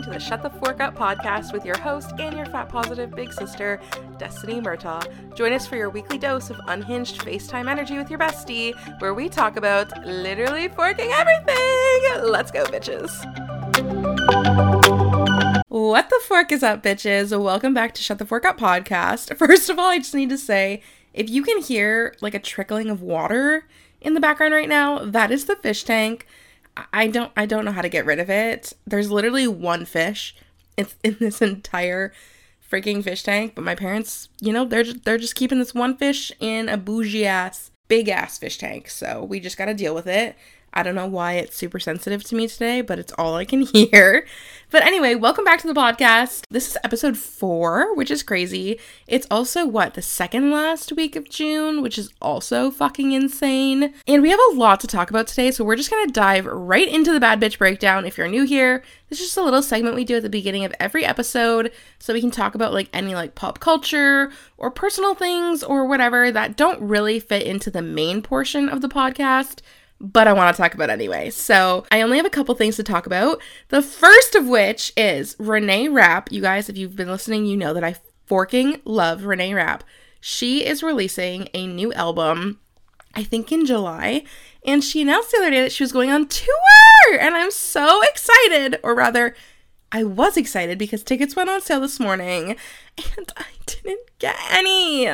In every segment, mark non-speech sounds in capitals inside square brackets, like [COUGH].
listening to the Shut the Fork Up podcast with your host and your fat positive big sister, Destiny Murtaugh. Join us for your weekly dose of unhinged FaceTime energy with your bestie, where we talk about literally forking everything. Let's go, bitches. What the fork is up, bitches? Welcome back to Shut the Fork Up podcast. [LAUGHS] First of all, I just need to say if you can hear like a trickling of water in the background right now, that is the fish tank. I don't I don't know how to get rid of it. There's literally one fish it's [LAUGHS] in this entire freaking fish tank, but my parents, you know, they're just, they're just keeping this one fish in a bougie ass big ass fish tank. So we just got to deal with it. I don't know why it's super sensitive to me today, but it's all I can [LAUGHS] hear. But anyway, welcome back to the podcast. This is episode four, which is crazy. It's also what, the second last week of June, which is also fucking insane. And we have a lot to talk about today, so we're just gonna dive right into the bad bitch breakdown. If you're new here, this is just a little segment we do at the beginning of every episode so we can talk about like any like pop culture or personal things or whatever that don't really fit into the main portion of the podcast but I want to talk about anyway. So I only have a couple things to talk about. The first of which is Renee Rapp. You guys, if you've been listening, you know that I forking love Renee Rapp. She is releasing a new album, I think in July, and she announced the other day that she was going on tour, and I'm so excited, or rather, I was excited because tickets went on sale this morning, [LAUGHS] and I didn't get any.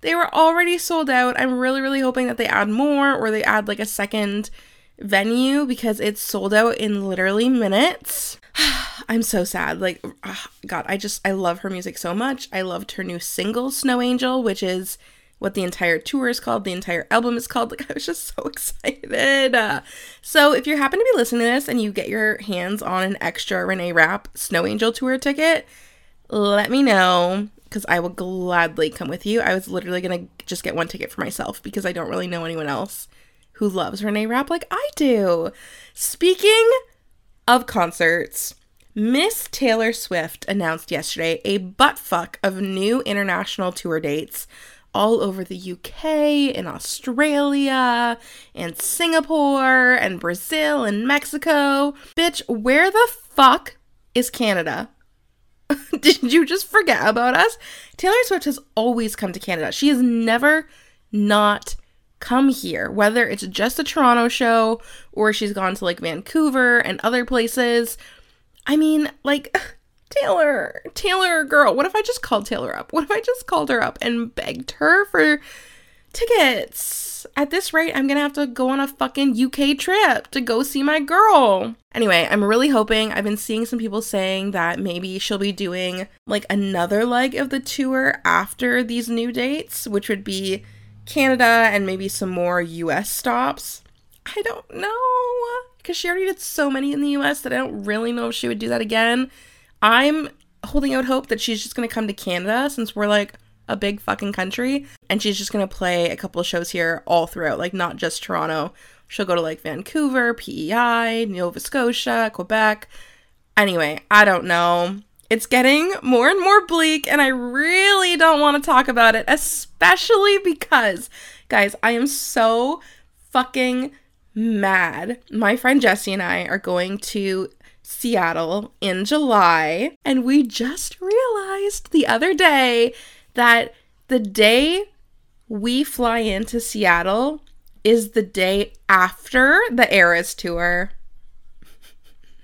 They were already sold out. I'm really, really hoping that they add more or they add like a second venue because it's sold out in literally minutes. [SIGHS] I'm so sad. Like, oh, God, I just, I love her music so much. I loved her new single, Snow Angel, which is what the entire tour is called, the entire album is called. [LAUGHS] Like, I was just so excited. Uh, so, if you happen to be listening to this and you get your hands on an extra Renee Rapp Snow Angel tour ticket, let me know because I will gladly come with you. I was literally gonna just get one ticket for myself because I don't really know anyone else who loves Renee Rapp like I do. Speaking of concerts, Miss Taylor Swift announced yesterday a buttfuck of new international tour dates all over the UK and Australia and Singapore and Brazil and Mexico. Bitch, where the fuck is Canada? [LAUGHS] Did you just forget about us? Taylor Swift has always come to Canada. She has never not come here, whether it's just a Toronto show or she's gone to like Vancouver and other places. I mean, like, [SIGHS] Taylor, Taylor, girl, what if I just called Taylor up? What if I just called her up and begged her for tickets? At this rate, I'm gonna have to go on a fucking UK trip to go see my girl. Anyway, I'm really hoping. I've been seeing some people saying that maybe she'll be doing like another leg of the tour after these new dates, which would be Canada and maybe some more US stops. I don't know because she already did so many in the US that I don't really know if she would do that again. I'm holding out hope that she's just going to come to Canada since we're like a big fucking country and she's just going to play a couple of shows here all throughout, like not just Toronto. She'll go to like Vancouver, PEI, Nova Scotia, Quebec. Anyway, I don't know. It's getting more and more bleak, and I really don't want to talk about it, especially because, guys, I am so fucking mad. My friend Jesse and I are going to Seattle in July, and we just realized the other day that the day we fly into Seattle is the day after the Eras tour.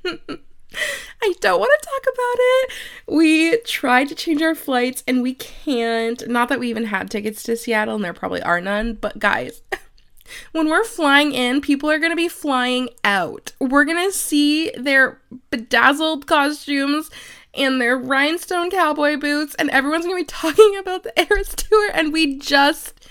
[LAUGHS] I don't want to talk about it. We tried to change our flights and we can't. Not that we even had tickets to Seattle and there probably are none, but guys, [LAUGHS] when we're flying in, people are going to be flying out. We're going to see their bedazzled costumes and their rhinestone cowboy boots, and everyone's gonna be [LAUGHS] talking about the Eras tour, and we just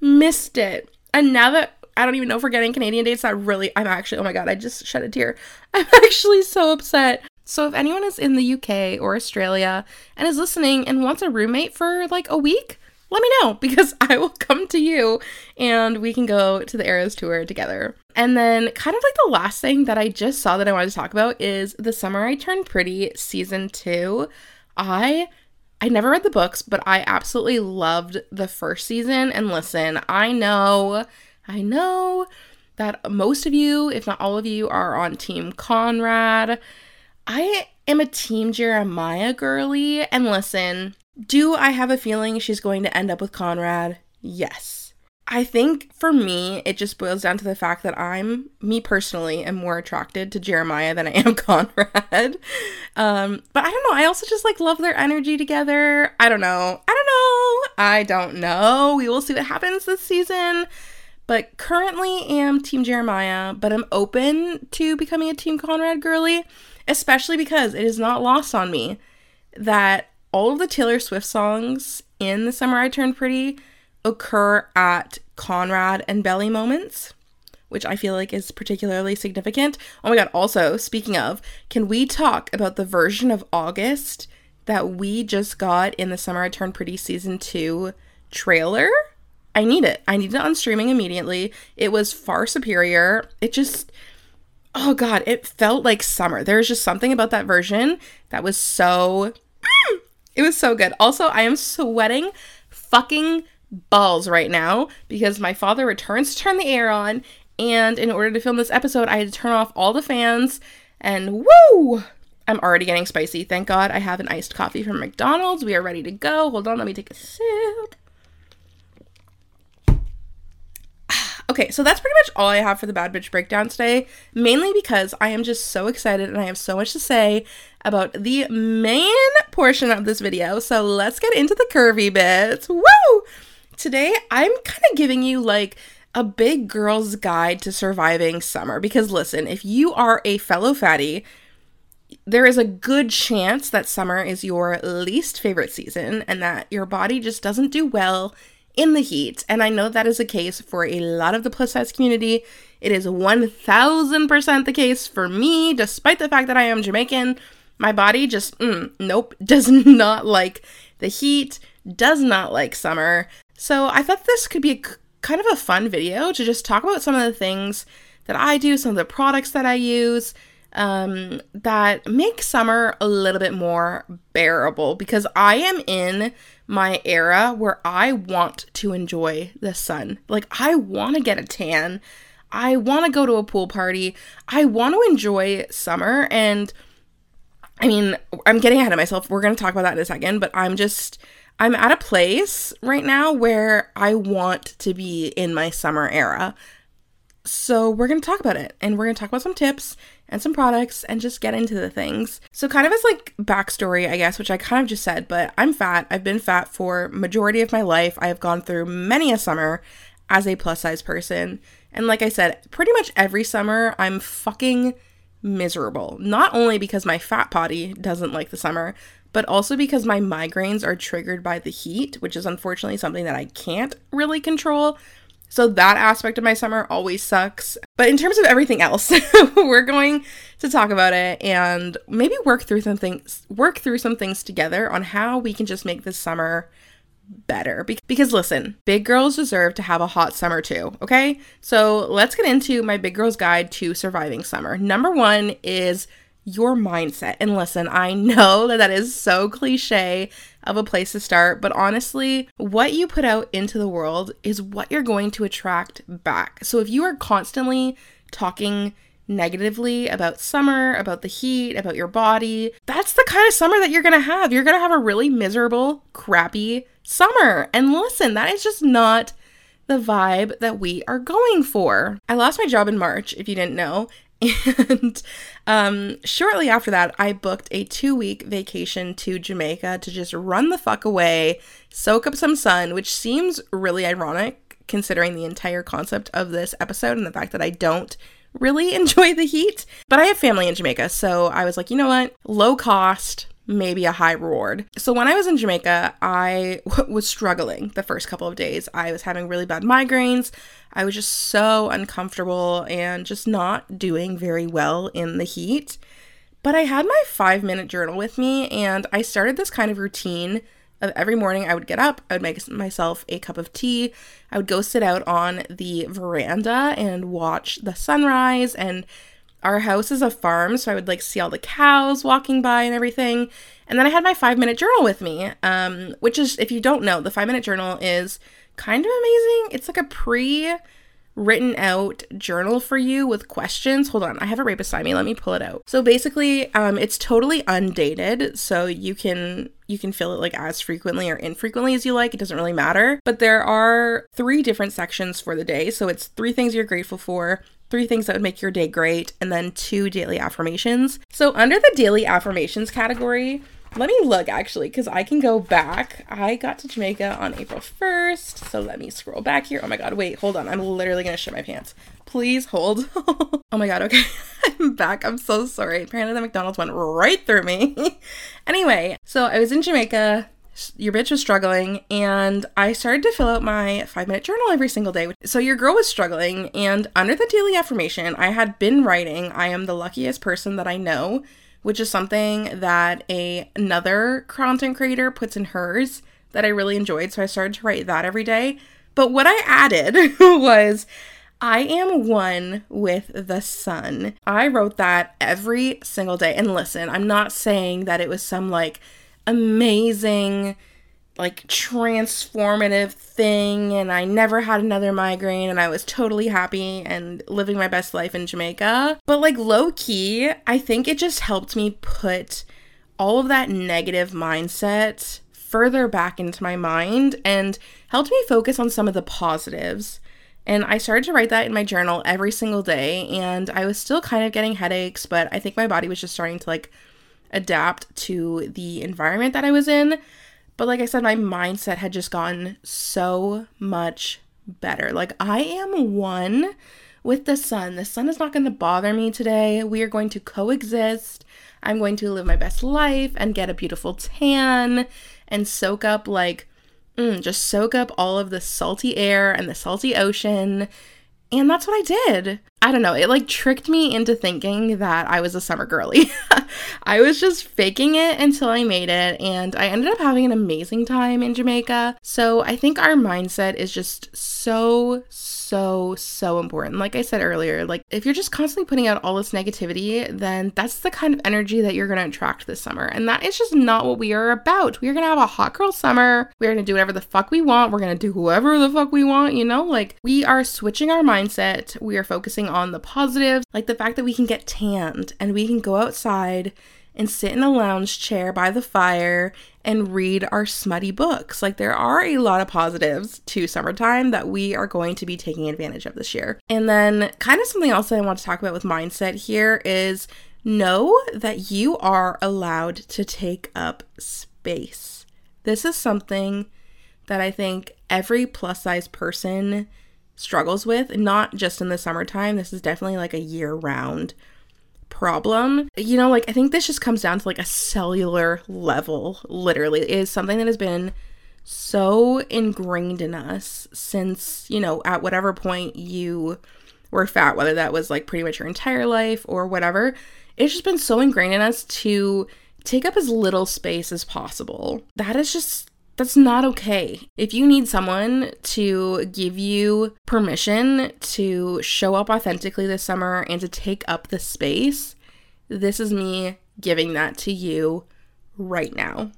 missed it. And now that I don't even know if we're getting Canadian dates, that really, I'm actually, oh my god, I just shed a tear. [LAUGHS] I'm actually so upset. So if anyone is in the UK or Australia and is listening and wants a roommate for like a week, let me know because [LAUGHS] I will come to you and we can go to the Eras tour together. And then, kind of like the last thing that I just saw that I wanted to talk about is The Summer I Turned Pretty season 2. I I never read the books, but I absolutely loved the first season and listen, I know I know that most of you, if not all of you, are on team Conrad. I am a Team Jeremiah girly, and listen, do I have a feeling she's going to end up with Conrad? Yes. I think for me, it just boils down to the fact that I'm, me personally, am more attracted to Jeremiah than I am [LAUGHS] Conrad. Um, but I don't know. I also just like love their energy together. I don't know. I don't know. I don't know. We will see what happens this season. But currently am Team Jeremiah, but I'm open to becoming a Team Conrad girly, especially because it is not lost on me that all of the Taylor Swift songs in The Summer I Turned Pretty occur at Conrad and Belly moments, which I feel like is particularly significant. Oh my god, also, speaking of, can we talk about the version of August that we just got in the Summer I Turned Pretty season 2 trailer? I need it. I need it on streaming immediately. It was far superior. It just oh god, it felt like summer. There's just something about that version that was so [CLEARS THROAT] it was so good. Also, I am sweating fucking balls right now because my father returns to turn the air on, and in order to film this episode, I had to turn off all the fans, and woo! I'm already getting spicy. Thank God I have an iced coffee from McDonald's. We are ready to go. Hold on, let me take a sip. Okay, so that's pretty much all I have for the Bad Bitch Breakdown today, mainly because I am just so excited and I have so much to say about the main portion of this video. So let's get into the curvy bits. Woo! Today, I'm kind of giving you like a big girl's guide to surviving summer because listen, if you are a fellow fatty, there is a good chance that summer is your least favorite season and that your body just doesn't do well in the heat. And I know that is the case for a lot of the plus size community. It is 1000% the case for me, despite the fact that I am Jamaican. My body just, mm, nope, [LAUGHS] does not like the heat, does not like summer. So I thought this could be kind of a fun video to just talk about some of the things that I do, some of the products that I use um, that make summer a little bit more bearable because I am in my era where I want to enjoy the sun. Like, I want to get a tan. I want to go to a pool party. I want to enjoy summer. And I mean, I'm getting ahead of myself. We're going to talk about that in a second, but I'm just I'm at a place right now where I want to be in my summer era. So, we're going to talk about it and we're going to talk about some tips and some products and just get into the things. So, kind of as like backstory, I guess, which I kind of just said, but I'm fat. I've been fat for majority of my life. I have gone through many a summer as a plus size person. And like I said, pretty much every summer I'm fucking miserable. Not only because my fat body doesn't like the summer, but also because my migraines are triggered by the heat, which is unfortunately something that I can't really control. So that aspect of my summer always sucks. But in terms of everything else, [LAUGHS] we're going to talk about it and maybe work through some things work through some things together on how we can just make this summer better. Because listen, big girls deserve to have a hot summer too, okay? So let's get into my big girl's guide to surviving summer. Number 1 is your mindset. And listen, I know that that is so cliche of a place to start, but honestly, what you put out into the world is what you're going to attract back. So if you are constantly talking negatively about summer, about the heat, about your body, that's the kind of summer that you're gonna have. You're gonna have a really miserable, crappy summer. And listen, that is just not the vibe that we are going for. I lost my job in March, if you didn't know, And um, shortly after that, I booked a two week vacation to Jamaica to just run the fuck away, soak up some sun, which seems really ironic considering the entire concept of this episode and the fact that I don't really [LAUGHS] enjoy the heat. But I have family in Jamaica, so I was like, you know what? Low cost, maybe a high reward. So when I was in Jamaica, I w- [LAUGHS] was struggling the first couple of days. I was having really bad migraines. I was just so uncomfortable and just not doing very well in the heat. But I had my five minute journal with me and I started this kind of routine of every morning I would get up, I would make myself a cup of tea, I would go sit out on the veranda and watch the sunrise and our house is a farm, so I would like see all the cows walking by and everything. And then I had my five minute journal with me, um, which is, if you don't know, the five minute journal is kind of amazing. It's like a pre written out journal for you with questions. Hold on, I have it right beside me. Let me pull it out. So basically, um, it's totally undated, so you can you can fill it like as frequently or infrequently as you like. It doesn't really matter. But there are three different sections for the day. So it's three things you're grateful for, three things that would make your day great, and then two daily affirmations. So under the daily affirmations category, let me look actually, because I can go back. I got to Jamaica on April 1st. So let me scroll back here. Oh my god, wait, hold on. I'm literally gonna shit my pants. Please hold. [LAUGHS] oh my god, okay. [LAUGHS] I'm back. I'm so sorry. Apparently the McDonald's went right through me. [LAUGHS] anyway, so I was in Jamaica your bitch was struggling and I started to fill out my five minute journal every single day. So your girl was struggling and under the daily affirmation, I had been writing, I am the luckiest person that I know which is something that a another content creator puts in hers that I really enjoyed. So I started to write that every day. But what I added [LAUGHS] was I am one with the sun. I wrote that every single day. And listen, I'm not saying that it was some like amazing like transformative thing and I never had another migraine and I was totally happy and living my best life in Jamaica. But like low key, I think it just helped me put all of that negative mindset further back into my mind and helped me focus on some of the positives. And I started to write that in my journal every single day and I was still kind of getting headaches, but I think my body was just starting to like adapt to the environment that I was in. But like I said, my mindset had just gotten so much better. Like I am one with the sun. The sun is not going to bother me today. We are going to coexist. I'm going to live my best life and get a beautiful tan and soak up like mm, just soak up all of the salty air and the salty ocean and that's what I did. I don't know, it like tricked me into thinking that I was a summer girly. [LAUGHS] I was just faking it until I made it, and I ended up having an amazing time in Jamaica. So I think our mindset is just so, so, so important. Like I said earlier, like if you're just constantly putting out all this negativity, then that's the kind of energy that you're to attract this summer. And that is just not what we are about. We are to have a hot girl summer. We're to do whatever the fuck we want. We're to do whoever the fuck we want, you know? Like we are switching our mindset. We are focusing on the positives, like the fact that we can get tanned and we can go outside and sit in a lounge chair by the fire and read our smutty books. Like, there are a lot of positives to summertime that we are going to be taking advantage of this year. And then, kind of something else that I want to talk about with mindset here is know that you are allowed to take up space. This is something that I think every plus size person struggles with, not just in the summertime. This is definitely like a year round problem. You know, like I think this just comes down to like a cellular level, literally, it is something that has been so ingrained in us since, you know, at whatever point you were fat, whether that was like pretty much your entire life or whatever. It's just been so ingrained in us to take up as little space as possible. That is just that's not okay. If you need someone to give you permission to show up authentically this summer and to take up the space, this is me giving that to you right now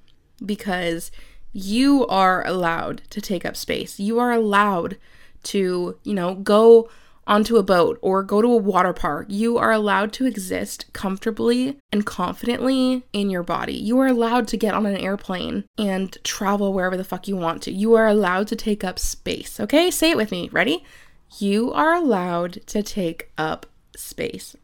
because you are allowed to take up space. You are allowed to, you know, go onto a boat or go to a water park. You are allowed to exist comfortably and confidently in your body. You are allowed to get on an airplane and travel wherever the fuck you want to. You are allowed to take up space. Okay? Say it with me. Ready? You are allowed to take up space.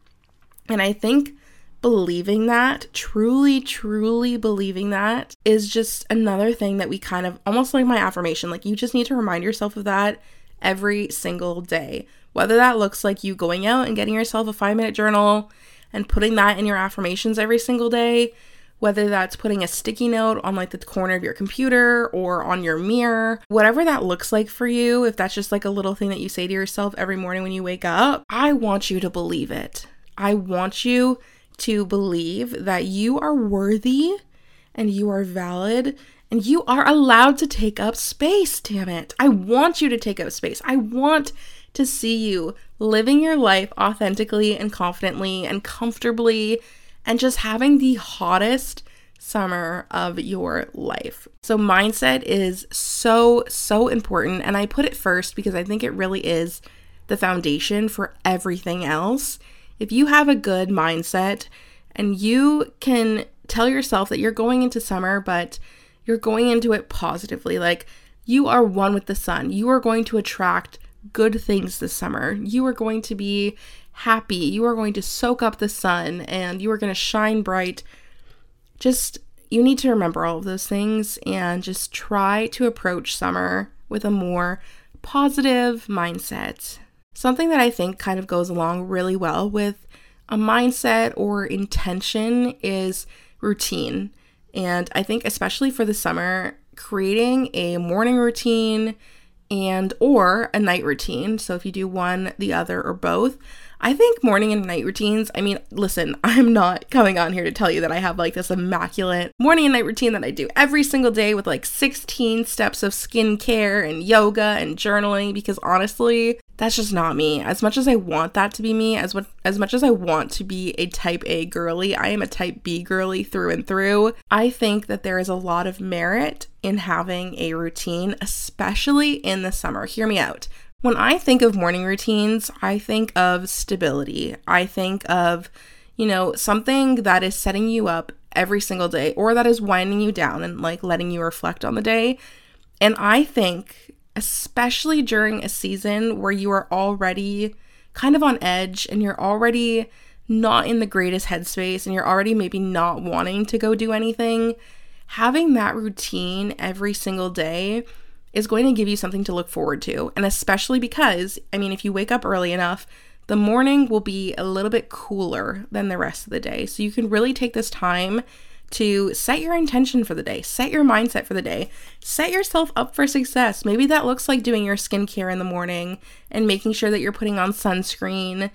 And I think believing that, truly, truly believing that, is just another thing that we kind of almost like my affirmation. Like, you just need to remind yourself of that every single day. Whether that looks like you going out and getting yourself a five minute journal and putting that in your affirmations every single day, whether that's putting a sticky note on like the corner of your computer or on your mirror, whatever that looks like for you, if that's just like a little thing that you say to yourself every morning when you wake up, I want you to believe it. I want you to believe that you are worthy and you are valid and you are allowed to take up space, damn it. I want you to take up space. I want to see you living your life authentically and confidently and comfortably and just having the hottest summer of your life. So, mindset is so, so important. And I put it first because I think it really is the foundation for everything else. If you have a good mindset and you can tell yourself that you're going into summer, but you're going into it positively, like you are one with the sun, you are going to attract good things this summer. You are going to be happy. You are going to soak up the sun and you are going to shine bright. Just, you need to remember all of those things and just try to approach summer with a more positive mindset. Something that I think kind of goes along really well with a mindset or intention is routine. And I think, especially for the summer, creating a morning routine and or a night routine. So if you do one, the other, or both, I think morning and night routines, I mean, listen, [LAUGHS] I'm not coming on here to tell you that I have like this immaculate morning and night routine that I do every single day with like 16 steps of skincare and yoga and journaling because honestly, that's just not me. As much as I want that to be me, as what as much as I want to be a type A girly, I am a type B girly through and through. I think that there is a lot of merit in having a routine, especially in the summer. Hear me out. When I think of morning routines, I think of stability. I think of, you know, something that is setting you up every single day or that is winding you down and like letting you reflect on the day. And I think, especially during a season where you are already kind of on edge and you're already not in the greatest headspace and you're already maybe not wanting to go do anything, having that routine every single day is going to give you something to look forward to. And especially because, I mean, if you wake up early enough, the morning will be a little bit cooler than the rest of the day. So you can really take this time to set your intention for the day, set your mindset for the day, set yourself up for success. Maybe that looks like doing your skincare in the morning and making sure that you're putting on sunscreen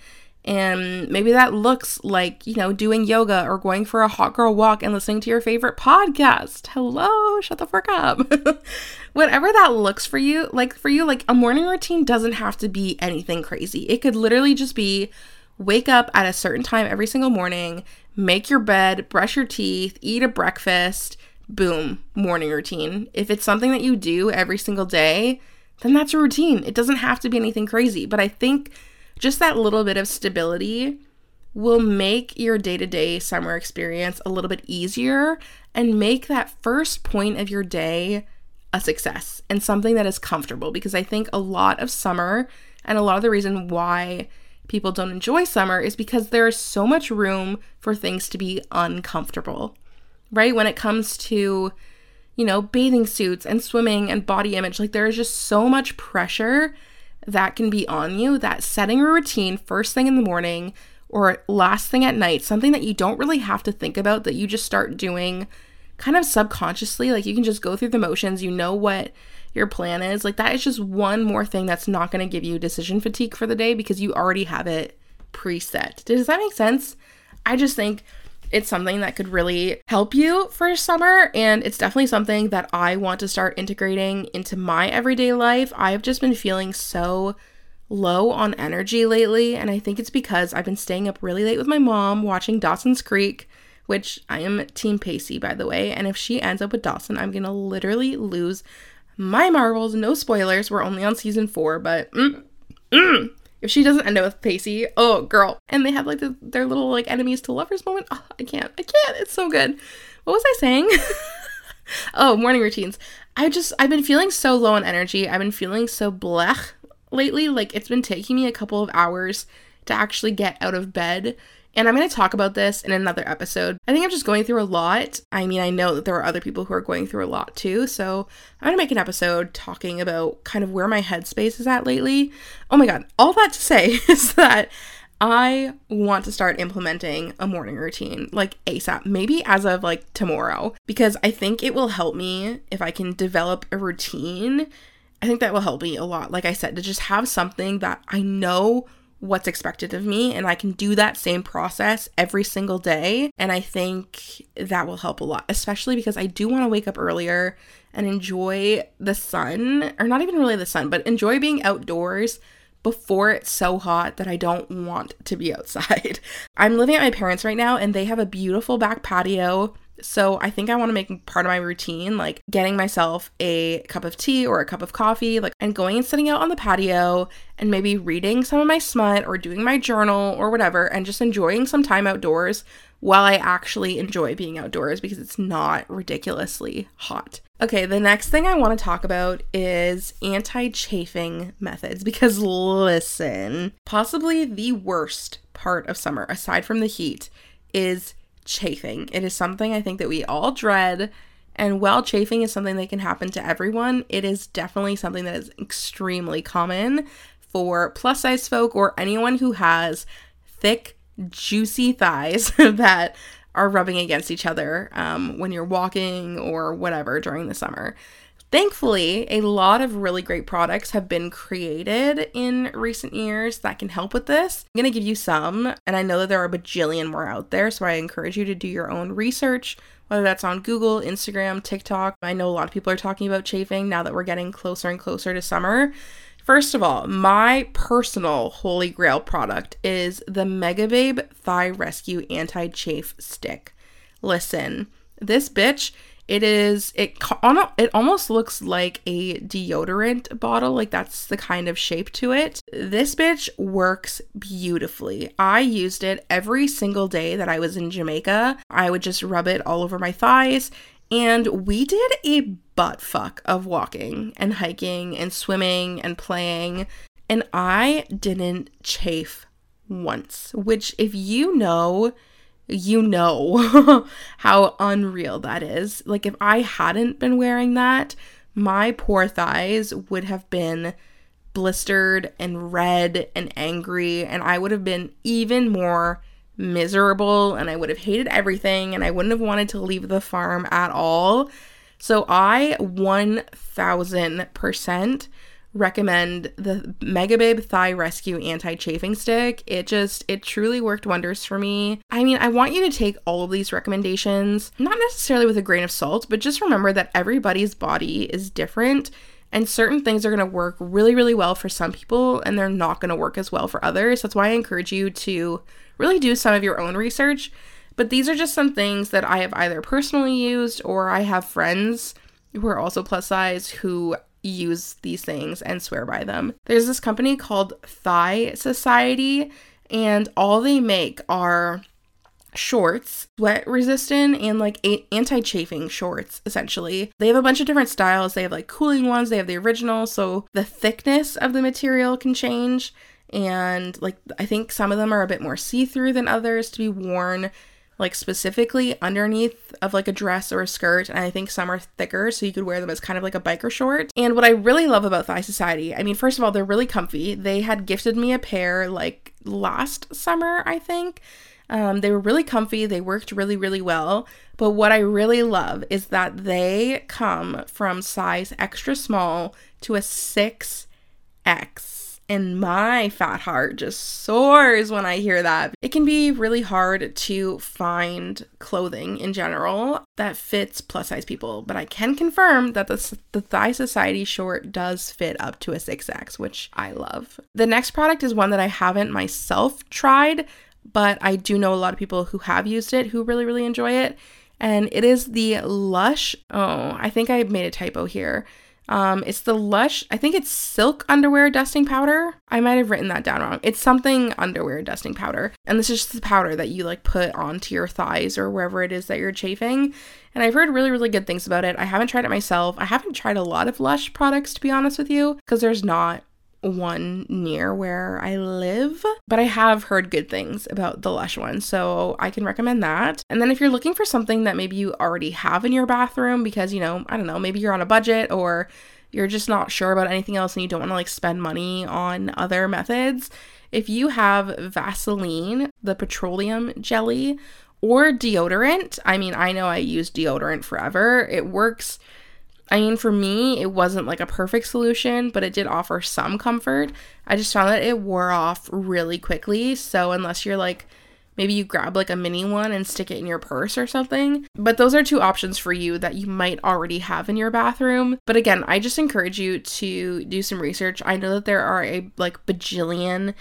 and maybe that looks like, you know, doing yoga or going for a hot girl walk and listening to your favorite podcast. Hello, shut the fuck up. [LAUGHS] Whatever that looks for you, like for you, like a morning routine doesn't have to be anything crazy. It could literally just be wake up at a certain time every single morning, make your bed, brush your teeth, eat a breakfast, boom, morning routine. If it's something that you do every single day, then that's a routine. It doesn't have to be anything crazy. But I think just that little bit of stability will make your day to day summer experience a little bit easier and make that first point of your day a success and something that is comfortable. Because I think a lot of summer and a lot of the reason why people don't enjoy summer is because there is so much room for things to be uncomfortable, right? When it comes to, you know, bathing suits and swimming and body image, like there is just so much pressure that can be on you that setting a routine first thing in the morning or last thing at night, something that you don't really have to think about, that you just start doing kind of subconsciously, like you can just go through the motions, you know what your plan is. Like that is just one more thing that's not going to give you decision fatigue for the day because you already have it preset. Does that make sense? I just think it's something that could really help you for summer. And it's definitely something that I want to start integrating into my everyday life. I've just been feeling so low on energy lately. And I think it's because I've been staying up really late with my mom watching Dawson's Creek, which I am Team Pacey, by the way. And if she ends up with Dawson, I'm going to literally lose my marbles. No spoilers. We're only on season four, but. Mm, mm, if she doesn't end up with Pacey, oh girl. And they have like the, their little like enemies to lovers moment. Oh, I can't. I can't. It's so good. What was I saying? [LAUGHS] oh, morning routines. I just I've been feeling so low on energy. I've been feeling so blech lately. Like it's been taking me a couple of hours to actually get out of bed and I'm going to talk about this in another episode. I think I'm just going through a lot. I mean, I know that there are other people who are going through a lot too. So I'm going to make an episode talking about kind of where my headspace is at lately. Oh my God. All that to say [LAUGHS] is that I want to start implementing a morning routine like ASAP, maybe as of like tomorrow, because I think it will help me if I can develop a routine. I think that will help me a lot. Like I said, to just have something that I know what's expected of me and I can do that same process every single day and I think that will help a lot especially because I do want to wake up earlier and enjoy the sun or not even really the sun but enjoy being outdoors before it's so hot that I don't want to be [LAUGHS] outside. I'm living at my parents right now and they have a beautiful back patio So I think I want to make part of my routine like getting myself a cup of tea or a cup of coffee, like and going and sitting out on the patio and maybe reading some of my smut or doing my journal or whatever and just enjoying some time outdoors while I actually enjoy being outdoors because it's not ridiculously hot. Okay, the next thing I want to talk about is anti chafing methods because listen, possibly the worst part of summer, aside from the heat, is chafing. It is something I think that we all dread. And while chafing is something that can happen to everyone, it is definitely something that is extremely common for plus size folk or anyone who has thick, juicy thighs [LAUGHS] that are rubbing against each other um, when you're walking or whatever during the summer. Thankfully, a lot of really great products have been created in recent years that can help with this. I'm going to give you some, and I know that there are a bajillion more out there, so I encourage you to do your own research, whether that's on Google, Instagram, TikTok. I know a lot of people are talking about chafing now that we're getting closer and closer to summer. First of all, my personal holy grail product is the Megababe Thigh Rescue Anti Chafe Stick. Listen, this bitch, it is it it almost looks like a deodorant bottle, like that's the kind of shape to it. This bitch works beautifully. I used it every single day that I was in Jamaica. I would just rub it all over my thighs and we did a butt fuck of walking and hiking and swimming and playing. And I didn't chafe once, which, if you know, you know [LAUGHS] how unreal that is. Like, if I hadn't been wearing that, my poor thighs would have been blistered and red and angry, and I would have been even more miserable and I would have hated everything and I wouldn't have wanted to leave the farm at all. So I 1000% recommend the Megababe Thigh Rescue Anti-Chafing Stick. It just it truly worked wonders for me. I mean, I want you to take all of these recommendations not necessarily with a grain of salt, but just remember that everybody's body is different and certain things are going to work really really well for some people and they're not going to work as well for others. That's why I encourage you to really do some of your own research. But these are just some things that I have either personally used or I have friends who are also plus size who use these things and swear by them. There's this company called Thigh Society, and all they make are shorts, sweat resistant and like anti chafing shorts, essentially. They have a bunch of different styles. They have like cooling ones, they have the original, so the thickness of the material can change and like I think some of them are a bit more see-through than others to be worn like specifically underneath of like a dress or a skirt and I think some are thicker so you could wear them as kind of like a biker short. And what I really love about Thigh Society, I mean first of all they're really comfy. They had gifted me a pair like last summer, I think. Um, they were really comfy, they worked really, really well. But what I really love is that they come from size extra small to a 6X and my fat heart just soars when I hear that. It can be really hard to find clothing in general that fits plus size people, but I can confirm that the, the Thigh Society short does fit up to a 6X, which I love. The next product is one that I haven't myself tried, but I do know a lot of people who have used it who really, really enjoy it. And it is the Lush. Oh, I think I made a typo here. Um, it's the Lush, I think it's silk underwear dusting powder. I might have written that down wrong. It's something underwear dusting powder. And this is just the powder that you like put onto your thighs or wherever it is that you're chafing. And I've heard really, really good things about it. I haven't tried it myself. I haven't tried a lot of Lush products, to be honest with you, because there's not one near where I live, but I have heard good things about the Lush one, so I can recommend that. And then if you're looking for something that maybe you already have in your bathroom because, you know, I don't know, maybe you're on a budget or you're just not sure about anything else and you don't want to like spend money on other methods, if you have Vaseline, the petroleum jelly, or deodorant, I mean, I know I use deodorant forever. It works I mean, for me, it wasn't like a perfect solution, but it did offer some comfort. I just found that it wore off really quickly. So, unless you're like, maybe you grab like a mini one and stick it in your purse or something. But those are two options for you that you might already have in your bathroom. But again, I just encourage you to do some research. I know that there are a like bajillion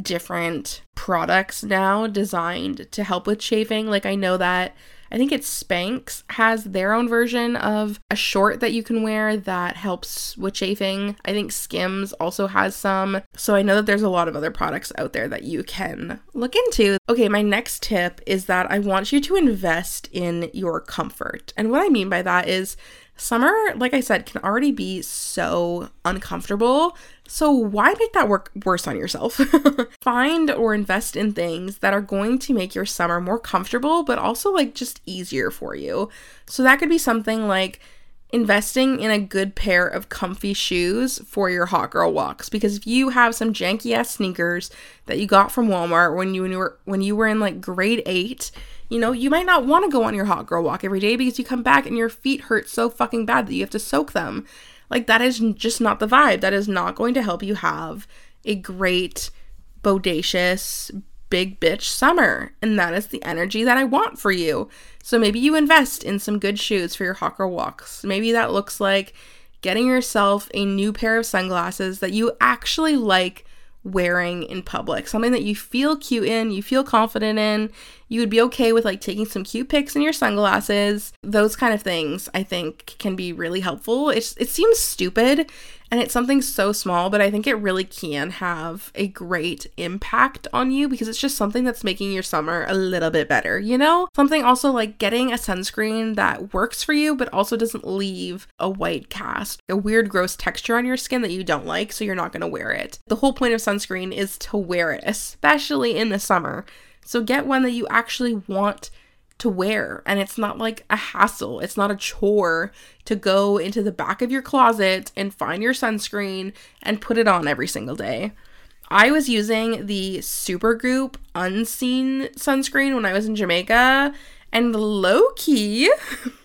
different products now designed to help with chafing. Like, I know that I think it's Spanx has their own version of a short that you can wear that helps with chafing. I think Skims also has some. So I know that there's a lot of other products out there that you can look into. Okay, my next tip is that I want you to invest in your comfort. And what I mean by that is summer, like I said, can already be so uncomfortable. So why make that work worse on yourself? [LAUGHS] Find or invest in things that are going to make your summer more comfortable, but also like just easier for you. So that could be something like investing in a good pair of comfy shoes for your hot girl walks because if you have some janky ass sneakers that you got from Walmart when you, when you were when you were in like grade 8 you know, you might not want to go on your hot girl walk every day because you come back and your feet hurt so fucking bad that you have to soak them. Like, that is just not the vibe. That is not going to help you have a great, bodacious, big bitch summer. And that is the energy that I want for you. So maybe you invest in some good shoes for your hot girl walks. Maybe that looks like getting yourself a new pair of sunglasses that you actually like wearing in public, something that you feel cute in, you feel confident in. You would be okay with like taking some cute pics in your sunglasses. Those kind of things I think can be really helpful. It's it seems stupid and it's something so small, but I think it really can have a great impact on you because it's just something that's making your summer a little bit better, you know? Something also like getting a sunscreen that works for you, but also doesn't leave a white cast, a weird, gross texture on your skin that you don't like, so you're not gonna wear it. The whole point of sunscreen is to wear it, especially in the summer. So get one that you actually want to wear and it's not like a hassle. It's not a chore to go into the back of your closet and find your sunscreen and put it on every single day. I was using the Supergoop Unseen sunscreen when I was in Jamaica and low key [LAUGHS]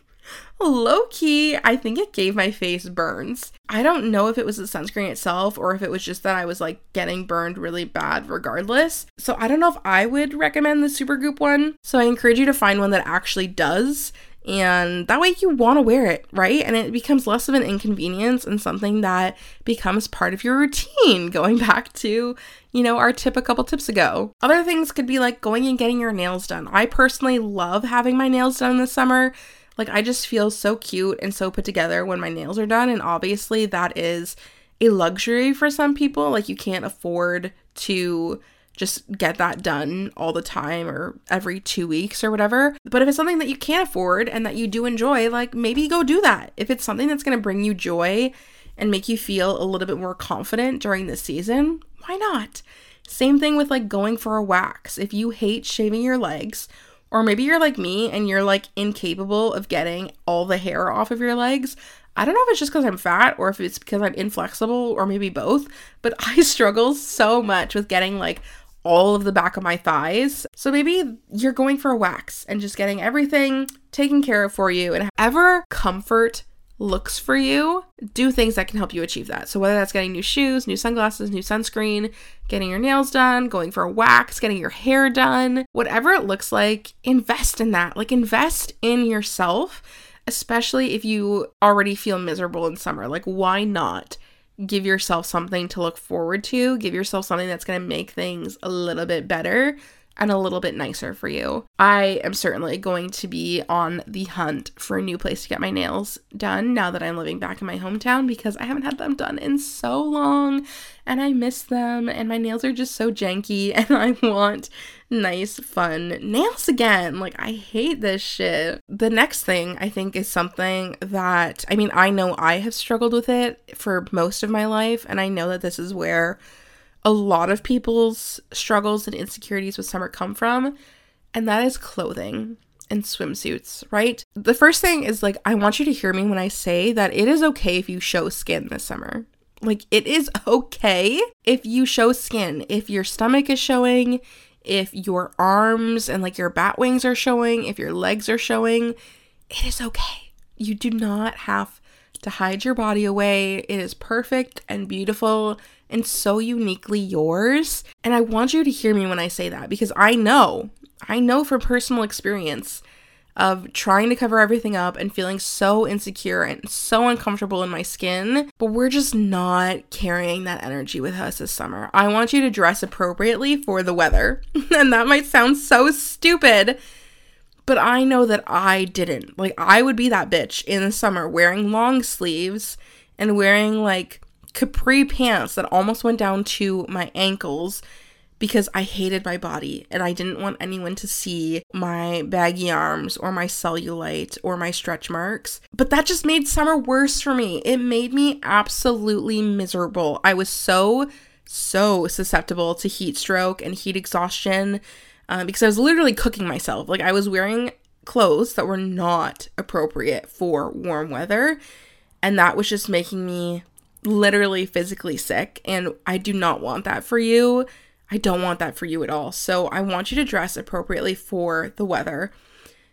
low key, I think it gave my face burns. I don't know if it was the sunscreen itself or if it was just that I was like getting burned really bad regardless. So I don't know if I would recommend the Supergoop one. So I encourage you to find one that actually does. And that way you want to wear it, right? And it becomes less of an inconvenience and something that becomes part of your routine, [LAUGHS] going back to, you know, our tip a couple tips ago. Other things could be like going and getting your nails done. I personally love having my nails done this summer like, I just feel so cute and so put together when my nails are done. And obviously, that is a luxury for some people. Like, you can't afford to just get that done all the time or every two weeks or whatever. But if it's something that you can't afford and that you do enjoy, like, maybe go do that. If it's something that's to bring you joy and make you feel a little bit more confident during the season, why not? Same thing with like going for a wax. If you hate shaving your legs, or maybe you're like me and you're like incapable of getting all the hair off of your legs. I don't know if it's just because I'm fat or if it's because I'm inflexible or maybe both, but [LAUGHS] I struggle so much with getting like all of the back of my thighs. So maybe you're going for a wax and just getting everything taken care of for you and ever comfort looks for you, do things that can help you achieve that. So, whether that's getting new shoes, new sunglasses, new sunscreen, getting your nails done, going for a wax, getting your hair done, whatever it looks like, invest in that. Like, invest in yourself, especially if you already feel miserable in summer. Like, why not? Give yourself something to look forward to. Give yourself something that's going to make things a little bit better and a little bit nicer for you. I am certainly going to be on the hunt for a new place to get my nails done now that I'm living back in my hometown because I haven't had them done in so long and I miss them and my nails are just so janky [LAUGHS] and I want nice fun nails again. Like I hate this shit. The next thing I think is something that I mean I know I have struggled with it for most of my life and I know that this is where a lot of people's struggles and insecurities with summer come from, and that is clothing and swimsuits, right? The first thing is like, I want you to hear me when I say that it is okay if you show skin this summer. Like, it is [LAUGHS] okay if you show skin, if your stomach is showing, if your arms and like your bat wings are showing, if your legs are showing, it is okay. You do not have to hide your body away. It is perfect and beautiful and so uniquely yours. And I want you to hear me when I say that because I know, I know from personal experience of trying to cover everything up and feeling so insecure and so uncomfortable in my skin, but we're just not carrying that energy with us this summer. I want you to dress appropriately for the weather. [LAUGHS] and that might sound so stupid, But I know that I didn't. Like, I would be that bitch in the summer wearing long sleeves and wearing like capri pants that almost went down to my ankles because I hated my body and I didn't want anyone to see my baggy arms or my cellulite or my stretch marks. But that just made summer worse for me. It made me absolutely miserable. I was so, so susceptible to heat stroke and heat exhaustion uh, because I was literally cooking myself. Like I was wearing clothes that were not appropriate for warm weather. And that was just making me literally physically sick. And I do not want that for you. I don't want that for you at all. So I want you to dress appropriately for the weather.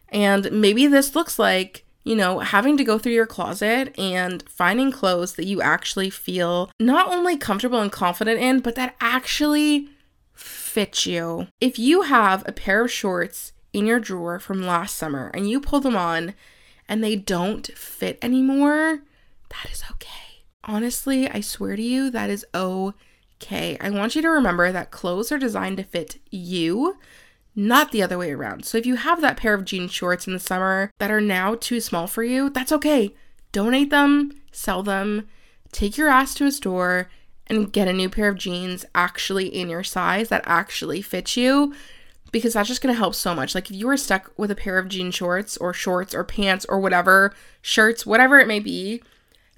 And maybe this looks like, you know, having to go through your closet and finding clothes that you actually feel not only comfortable and confident in, but that actually fit you. If you have a pair of shorts in your drawer from last summer and you pull them on and they don't fit anymore, that is okay. Honestly, I swear to you, that is okay. I want you to remember that clothes are designed to fit you, not the other way around. So if you have that pair of jean shorts in the summer that are now too small for you, that's okay. Donate them, sell them, take your ass to a store and get a new pair of jeans actually in your size that actually fit you because that's just going to help so much. Like if you were stuck with a pair of jean shorts or shorts or pants or whatever, shirts, whatever it may be,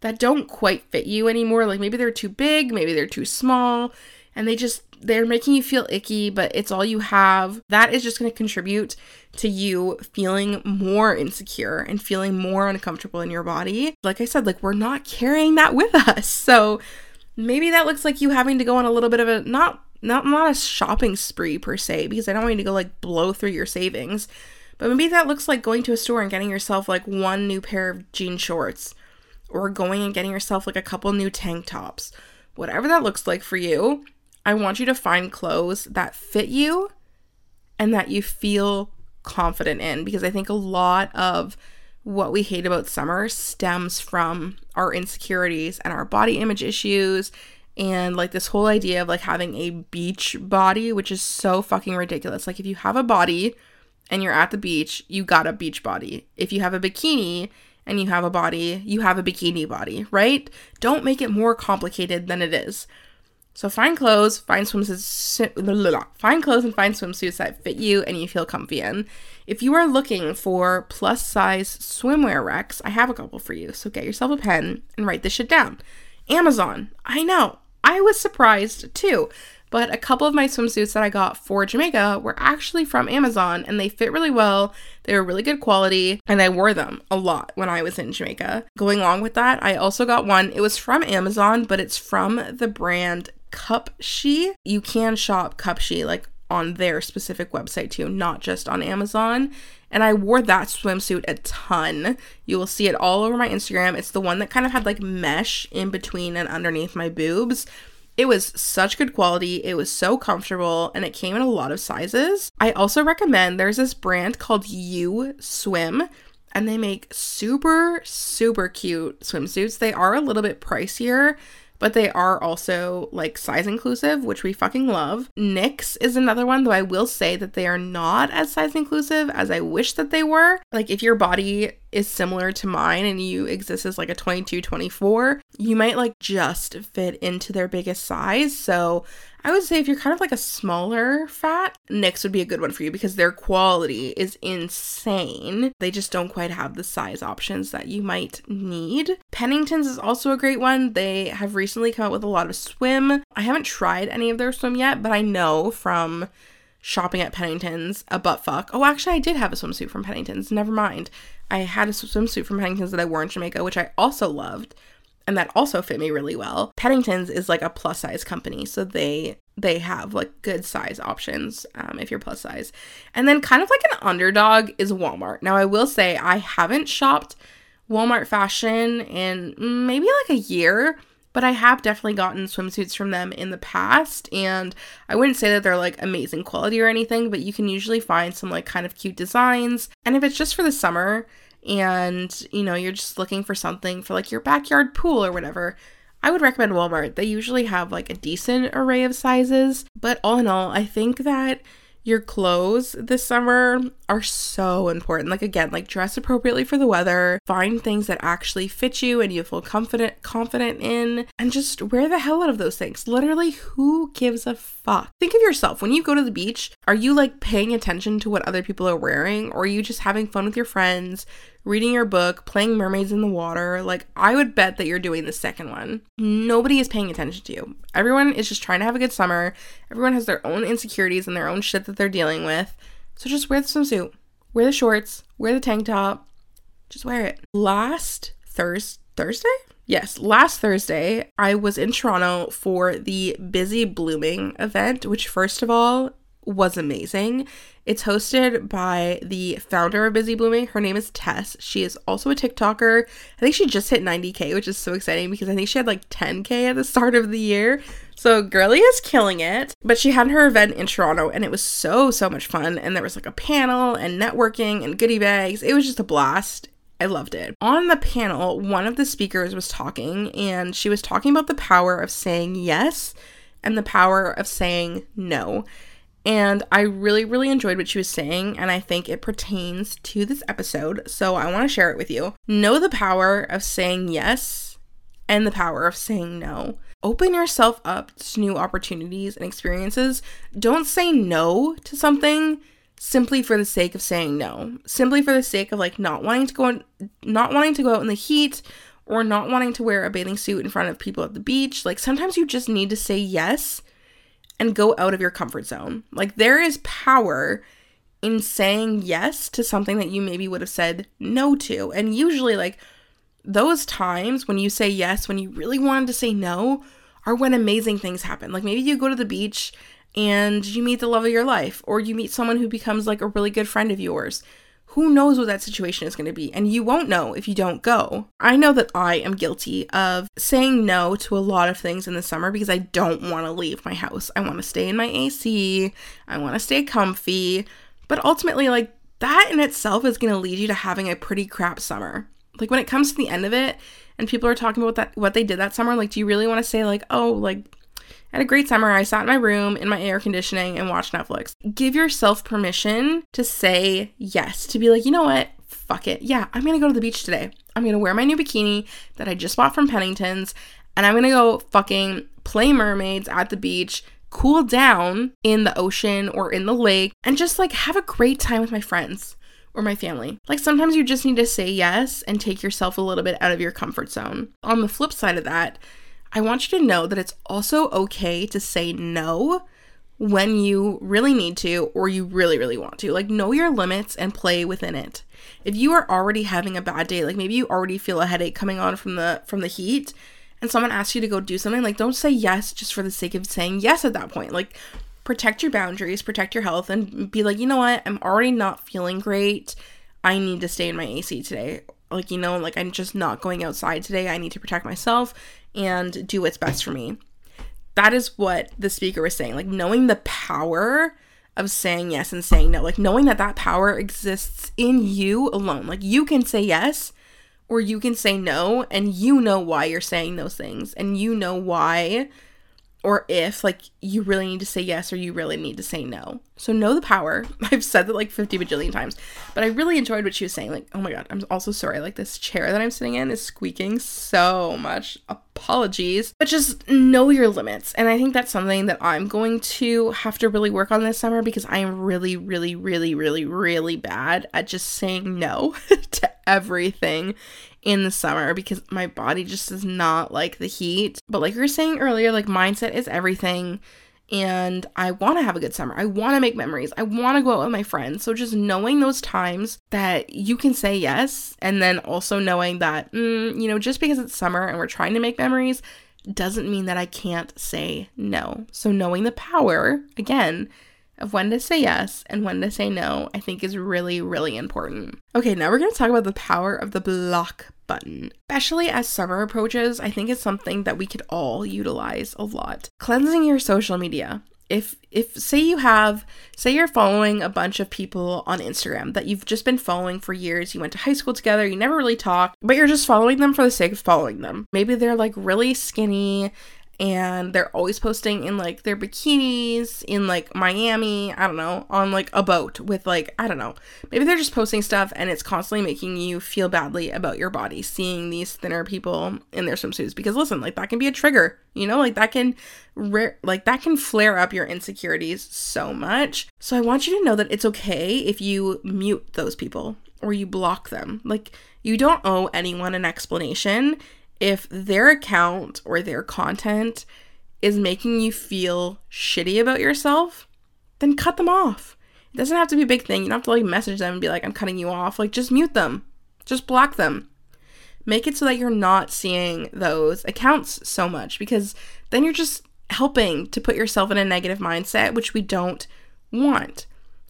that don't quite fit you anymore, like maybe they're too big, maybe they're too small, and they just they're making you feel icky, but it's all you have. That is just going to contribute to you feeling more insecure and feeling more uncomfortable in your body. Like I said, like we're not carrying that with us. [LAUGHS] So maybe that looks like you having to go on a little bit of a not not not a shopping spree per se because I don't want you to go like blow through your savings. But maybe that looks like going to a store and getting yourself like one new pair of jean shorts or going and getting yourself like a couple new tank tops. Whatever that looks like for you, I want you to find clothes that fit you and that you feel confident in because I think a lot of what we hate about summer stems from our insecurities and our body image issues and like this whole idea of like having a beach body which is so fucking ridiculous like if you have a body and you're at the beach you got a beach body if you have a bikini and you have a body you have a bikini body right don't make it more complicated than it is so find clothes, find swimsuits, find clothes and find swimsuits that fit you and you feel comfy in. If you are looking for plus size swimwear recs, I have a couple for you. So get yourself a pen and write this shit down. Amazon. I know. I was surprised too. But a couple of my swimsuits that I got for Jamaica were actually from Amazon and they fit really well. They were really good quality and I wore them a lot when I was in Jamaica. Going along with that, I also got one. It was from Amazon, but it's from the brand Cupshe. You can shop Cupshe like on their specific website too, not just on Amazon. And I wore that swimsuit a ton. You will see it all over my Instagram. It's the one that kind of had like mesh in between and underneath my boobs. It was such good quality. It was so comfortable and it came in a lot of sizes. I also recommend there's this brand called YouSwim and they make super, super cute swimsuits. They are a little bit pricier but they are also like size inclusive, which we fucking love. Knix is another one, though I will say that they are not as size inclusive as I wish that they were. Like if your body is similar to mine and you exist as like a 22, 24, you might like just fit into their biggest size. So I would say if you're kind of like a smaller fat, Knix would be a good one for you because their quality is insane. They just don't quite have the size options that you might need. Pennington's is also a great one. They have recently come out with a lot of swim. I haven't tried any of their swim yet, but I know from shopping at Pennington's a butt fuck. Oh, actually, I did have a swimsuit from Pennington's. Never mind. I had a swimsuit from Pennington's that I wore in Jamaica, which I also loved and that also fit me really well. Pennington's is like a plus size company, so they they have like good size options um, if you're plus size. And then kind of like an underdog is Walmart. Now I will say I haven't shopped Walmart fashion in maybe like a year, but I have definitely gotten swimsuits from them in the past and I wouldn't say that they're like amazing quality or anything, but you can usually find some like kind of cute designs. And if it's just for the summer, and you know you're just looking for something for like your backyard pool or whatever i would recommend walmart they usually have like a decent array of sizes but all in all i think that Your clothes this summer are so important. Like again, like dress appropriately for the weather, find things that actually fit you and you feel confident confident in, and just wear the hell out of those things. Literally, who gives a fuck? Think of yourself when you go to the beach, are you like paying attention to what other people are wearing or are you just having fun with your friends? Reading your book, playing mermaids in the water. Like, I would bet that you're doing the second one. Nobody is paying attention to you. Everyone is just trying to have a good summer. Everyone has their own insecurities and their own shit that they're dealing with. So just wear the swimsuit, wear the shorts, wear the tank top. Just wear it. Last Thursday, Thursday? Yes, last Thursday, I was in Toronto for the Busy Blooming event, which, first of all, was amazing. It's hosted by the founder of Busy Blooming. Her name is Tess. She is also a TikToker. I think she just hit 90k, which is so exciting because I think she had like 10k at the start of the year. So girly is killing it. But she had her event in Toronto and it was so so much fun and there was like a panel and networking and goodie bags. It was just a blast. I loved it. On the panel, one of the speakers was talking and she was talking about the power of saying yes and the power of saying no. And I really, really enjoyed what she was saying, and I think it pertains to this episode, so I want to share it with you. Know the power of saying yes and the power of saying no. Open yourself up to new opportunities and experiences. Don't say no to something simply for the sake of saying no. Simply for the sake of like not wanting to go not wanting to go out in the heat or not wanting to wear a bathing suit in front of people at the beach. Like sometimes you just need to say yes and go out of your comfort zone. Like there is power in saying yes to something that you maybe would have said no to. And usually like those times when you say yes when you really wanted to say no are when amazing things happen. Like maybe you go to the beach and you meet the love of your life or you meet someone who becomes like a really good friend of yours who knows what that situation is going to be? And you won't know if you don't go. I know that I am guilty of saying no to a lot of things in the summer because I don't want to leave my house. I want to stay in my AC, I want to stay comfy. But ultimately, like, that in itself is going to lead you to having a pretty crap summer. Like, when it comes to the end of it, and people are talking about that what they did that summer, like, do you really want to say, like, oh, like, had a great summer. I sat in my room in my air conditioning and watched Netflix. Give yourself permission to say yes, to be like, you know what? Fuck it. Yeah, I'm gonna go to the beach today. I'm gonna wear my new bikini that I just bought from Pennington's and I'm gonna go fucking play mermaids at the beach, cool down in the ocean or in the lake, and just like have a great time with my friends or my family. Like sometimes you just need to say yes and take yourself a little bit out of your comfort zone. On the flip side of that, I want you to know that it's also okay to say no when you really need to or you really, really want to. Like, know your limits and play within it. If you are already having a bad day, like maybe you already feel a headache coming on from the from the heat, and someone asks you to go do something, like don't say yes just for the sake of saying yes at that point. Like protect your boundaries, protect your health, and be like, you know what, I'm already not feeling great. I need to stay in my AC today. Like, you know, like I'm just not going outside today. I need to protect myself and do what's best for me. That is what the speaker was saying. Like, knowing the power of saying yes and saying no, like, knowing that that power exists in you alone. Like, you can say yes or you can say no, and you know why you're saying those things, and you know why or if like you really need to say yes or you really need to say no. So know the power. [LAUGHS] I've said that like 50 bajillion times, but I really enjoyed what she was saying. Like, oh my god, I'm also sorry. Like this chair that I'm sitting in is squeaking so much. Apologies. But just know your limits. And I think that's something that I'm going to have to really work on this summer because I am really, really, really, really, really bad at just saying no [LAUGHS] to everything in the summer because my body just does not like the heat. But like you were saying earlier, like mindset is everything. And I want to have a good summer. I want to make memories. I want to go out with my friends. So just knowing those times that you can say yes, and then also knowing that, mm, you know, just because it's summer and we're trying to make memories doesn't mean that I can't say no. So knowing the power, again, of when to say yes and when to say no, I think is really, really important. Okay, now we're to talk about the power of the block button. Especially as summer approaches, I think it's something that we could all utilize a lot. Cleansing your social media. If if say you have say you're following a bunch of people on Instagram that you've just been following for years, you went to high school together, you never really talked, but you're just following them for the sake of following them. Maybe they're like really skinny and they're always posting in like their bikinis in like Miami, I don't know, on like a boat with like, I don't know. Maybe they're just posting stuff and it's constantly making you feel badly about your body seeing these thinner people in their swimsuits because listen, like that can be a trigger, you know, like that can like that can flare up your insecurities so much. So I want you to know that it's okay if you mute those people or you block them. Like you don't owe anyone an explanation if their account or their content is making you feel shitty about yourself, then cut them off. It doesn't have to be a big thing. You don't have to like message them and be like, I'm cutting you off. Like, just mute them, just block them. Make it so that you're not seeing those accounts so much because then you're just helping to put yourself in a negative mindset, which we don't want,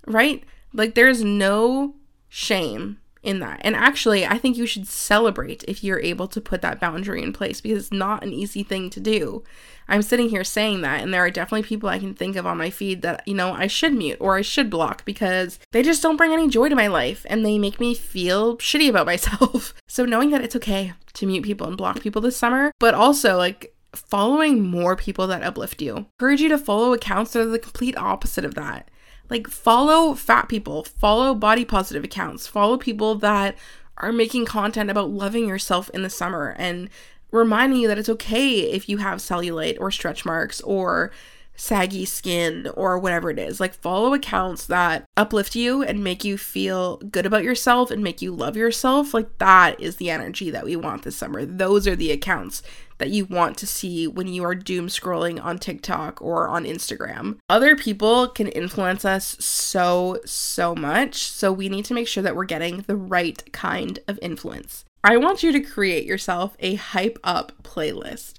right? Like, there's no shame in that. And actually, I think you should celebrate if you're able to put that boundary in place because it's not an easy thing to do. I'm sitting here saying that, and there are definitely people I can think of on my feed that, you know, I should mute or I should block because they just don't bring any joy to my life and they make me feel shitty about [LAUGHS] myself. so, knowing that it's okay to mute people and block people this summer, but also like following more people that uplift you. I encourage you to follow accounts that are the complete opposite of that. Like, follow fat people, follow body positive accounts, follow people that are making content about loving yourself in the summer and reminding you that it's okay if you have cellulite or stretch marks or saggy skin or whatever it is. Like, follow accounts that uplift you and make you feel good about yourself and make you love yourself. Like, that is the energy that we want this summer. Those are the accounts that you want to see when you are doom scrolling on TikTok or on Instagram. Other people can influence us so, so much. So we need to make sure that we're getting the right kind of influence. I want you to create yourself a hype up playlist.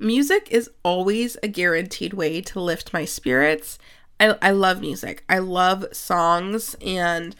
Music is always a guaranteed way to lift my spirits. I, I love music. I love songs and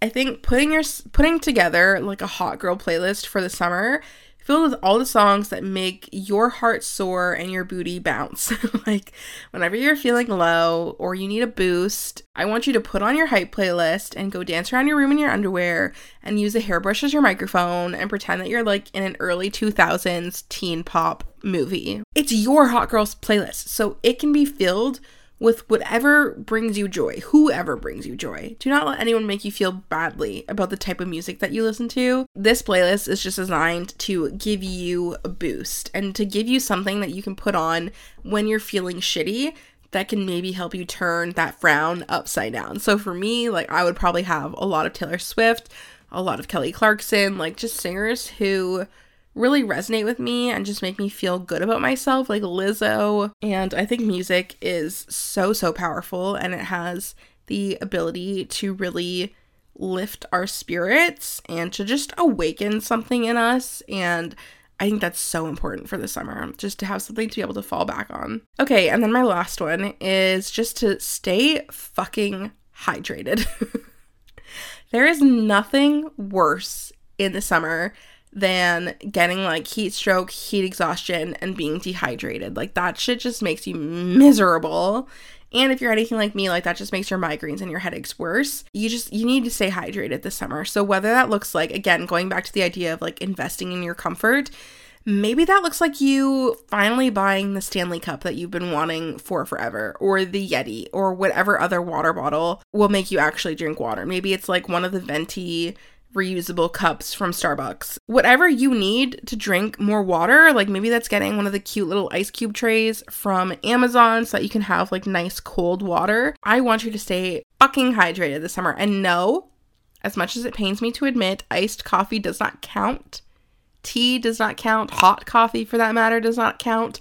I think putting your putting together like a hot girl playlist for the summer filled with all the songs that make your heart soar and your booty bounce. [LAUGHS] like, whenever you're feeling low or you need a boost, I want you to put on your hype playlist and go dance around your room in your underwear and use a hairbrush as your microphone and pretend that you're like in an early 2000s teen pop movie. It's your Hot Girls playlist, so it can be filled with whatever brings you joy, whoever brings you joy. Do not let anyone make you feel badly about the type of music that you listen to. This playlist is just designed to give you a boost and to give you something that you can put on when you're feeling shitty that can maybe help you turn that frown upside down. So for me, like I would probably have a lot of Taylor Swift, a lot of Kelly Clarkson, like just singers who really resonate with me and just make me feel good about myself, like Lizzo. And I think music is so, so powerful and it has the ability to really lift our spirits and to just awaken something in us. And I think that's so important for the summer, just to have something to be able to fall back on. Okay, and then my last one is just to stay fucking hydrated. [LAUGHS] there is nothing worse in the summer than getting like heat stroke, heat exhaustion, and being dehydrated. Like that shit just makes you miserable. And if you're anything like me, like that just makes your migraines and your headaches worse. You just you need to stay hydrated this summer. So whether that looks like again going back to the idea of like investing in your comfort, maybe that looks like you finally buying the Stanley Cup that you've been wanting for forever, or the Yeti, or whatever other water bottle will make you actually drink water. Maybe it's like one of the venti reusable cups from Starbucks. Whatever you need to drink more water, like maybe that's getting one of the cute little ice cube trays from Amazon so that you can have like nice cold water. I want you to stay fucking hydrated this summer. And no, as much as it pains me to admit, iced coffee does not count. Tea does not count. Hot coffee, for that matter, does not count.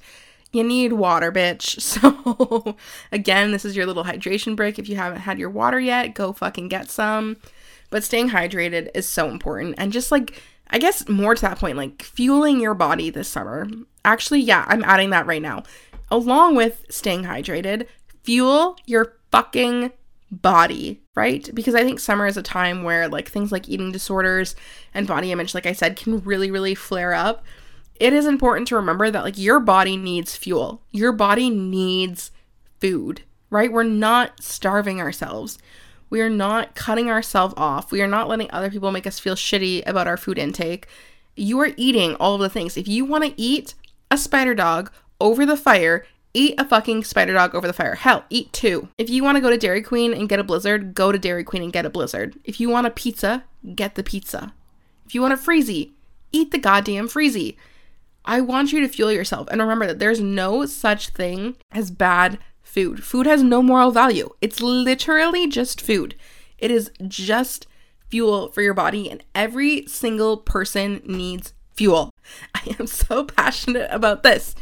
You need water, bitch. [LAUGHS] So, again, this is your little hydration break. If you haven't had your water yet, go fucking get some. But staying hydrated is so important. And just like, I guess more to that point, like fueling your body this summer. Actually, yeah, I'm adding that right now. Along with staying hydrated, fuel your fucking body, right? Because I think summer is a time where like things like eating disorders and body image, like I said, can really, really flare up. It is important to remember that like your body needs fuel. Your body needs food, right? We're not starving ourselves. We are not cutting ourselves off. We are not letting other people make us feel shitty about our food intake. You are eating all of the things. If you want to eat a spider dog over the fire, eat a fucking spider dog over the fire. Hell, eat two. If you want to go to Dairy Queen and get a blizzard, go to Dairy Queen and get a blizzard. If you want a pizza, get the pizza. If you want a freezy, eat the goddamn freezy. I want you to fuel yourself. And remember that there's no such thing as bad food. Food has no moral value. It's literally just food. It is just fuel for your body, and every single person needs fuel. [LAUGHS] I am so passionate about this.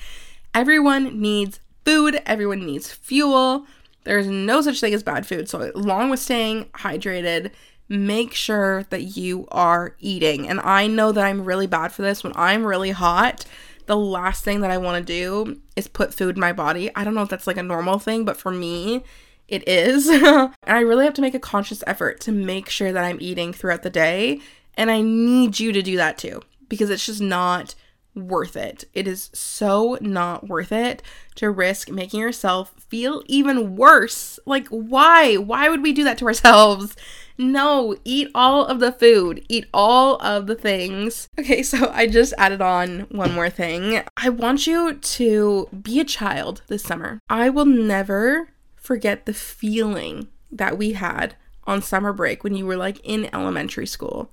Everyone needs food, everyone needs fuel. There's no such thing as bad food. So, along with staying hydrated, make sure that you are eating. And I know that I'm really bad for this. When I'm really hot, the last thing that I want to do is put food in my body. I don't know if that's like a normal thing, but for me, it is. [LAUGHS] and I really have to make a conscious effort to make sure that I'm eating throughout the day. And I need you to do that too, because it's just not worth it. It is so not worth it to risk making yourself feel even worse. Like, why? Why would we do that to ourselves? No, eat all of the food, eat all of the things. Okay, so I just added on one more thing. I want you to be a child this summer. I will never forget the feeling that we had on summer break when you were like in elementary school,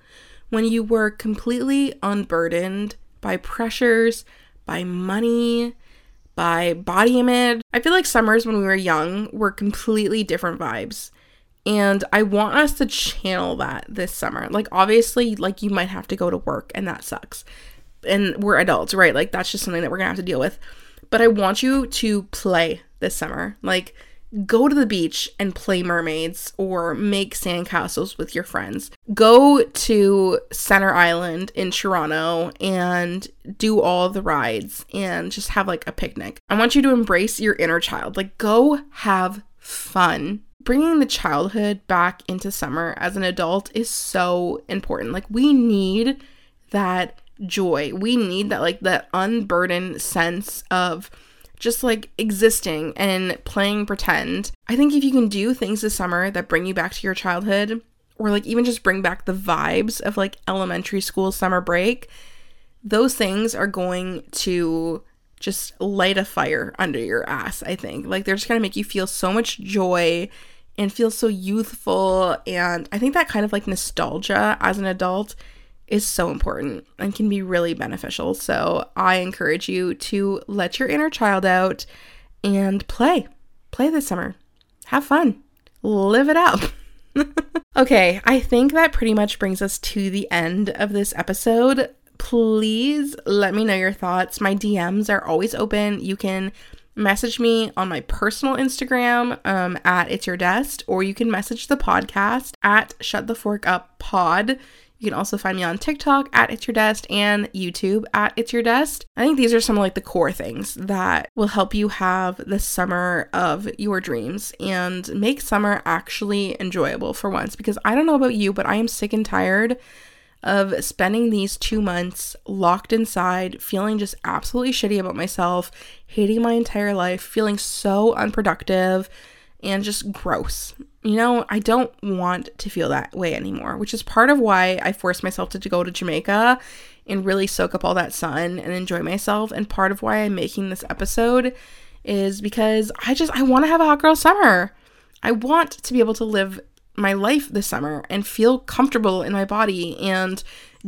when you were completely unburdened by pressures, by money, by body image. I feel like summers when we were young were completely different vibes. And I want us to channel that this summer. Like, obviously, like you might have to go to work and that sucks. And we're adults, right? Like, that's just something that we're gonna have to deal with. But I want you to play this summer. Like, go to the beach and play mermaids or make sandcastles with your friends. Go to Center Island in Toronto and do all the rides and just have like a picnic. I want you to embrace your inner child. Like, go have fun. Bringing the childhood back into summer as an adult is so important. Like, we need that joy. We need that, like, that unburdened sense of just like existing and playing pretend. I think if you can do things this summer that bring you back to your childhood, or like even just bring back the vibes of like elementary school summer break, those things are going to just light a fire under your ass, I think. Like they're just going to make you feel so much joy and feel so youthful. And I think that kind of like nostalgia as an adult is so important and can be really beneficial. So I encourage you to let your inner child out and play. Play this summer. Have fun. Live it up. [LAUGHS] okay, I think that pretty much brings us to the end of this episode. Please let me know your thoughts. My DMs are always open. You can message me on my personal Instagram um, at It's Your Dest, or you can message the podcast at Shut the Fork Up Pod. You can also find me on TikTok at It's Your Dest and YouTube at It's Your Dest. I think these are some of like the core things that will help you have the summer of your dreams and make summer actually enjoyable for once. Because I don't know about you, but I am sick and tired of spending these two months locked inside, feeling just absolutely shitty about myself, hating my entire life, feeling so unproductive and just gross you know, I don't want to feel that way anymore, which is part of why I forced myself to, to go to Jamaica and really soak up all that sun and enjoy myself. And part of why I'm making this episode is because I just I want to have a hot girl summer. I want to be able to live my life this summer and feel comfortable in my body and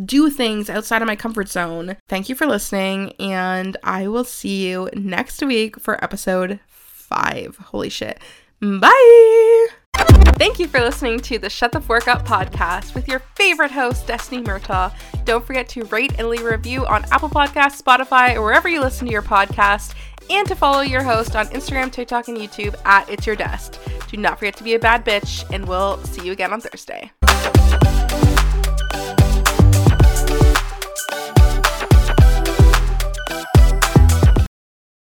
do things outside of my comfort zone. Thank you for listening, and I will see you next week for episode five. Holy shit. Bye. Thank you for listening to the Shut the Fork Up podcast with your favorite host, Destiny Murtaugh. Don't forget to rate and leave a review on Apple Podcasts, Spotify, or wherever you listen to your podcast, and to follow your host on Instagram, TikTok, and YouTube at It's Your Dest. Do not forget to be a bad bitch, and we'll see you again on Thursday.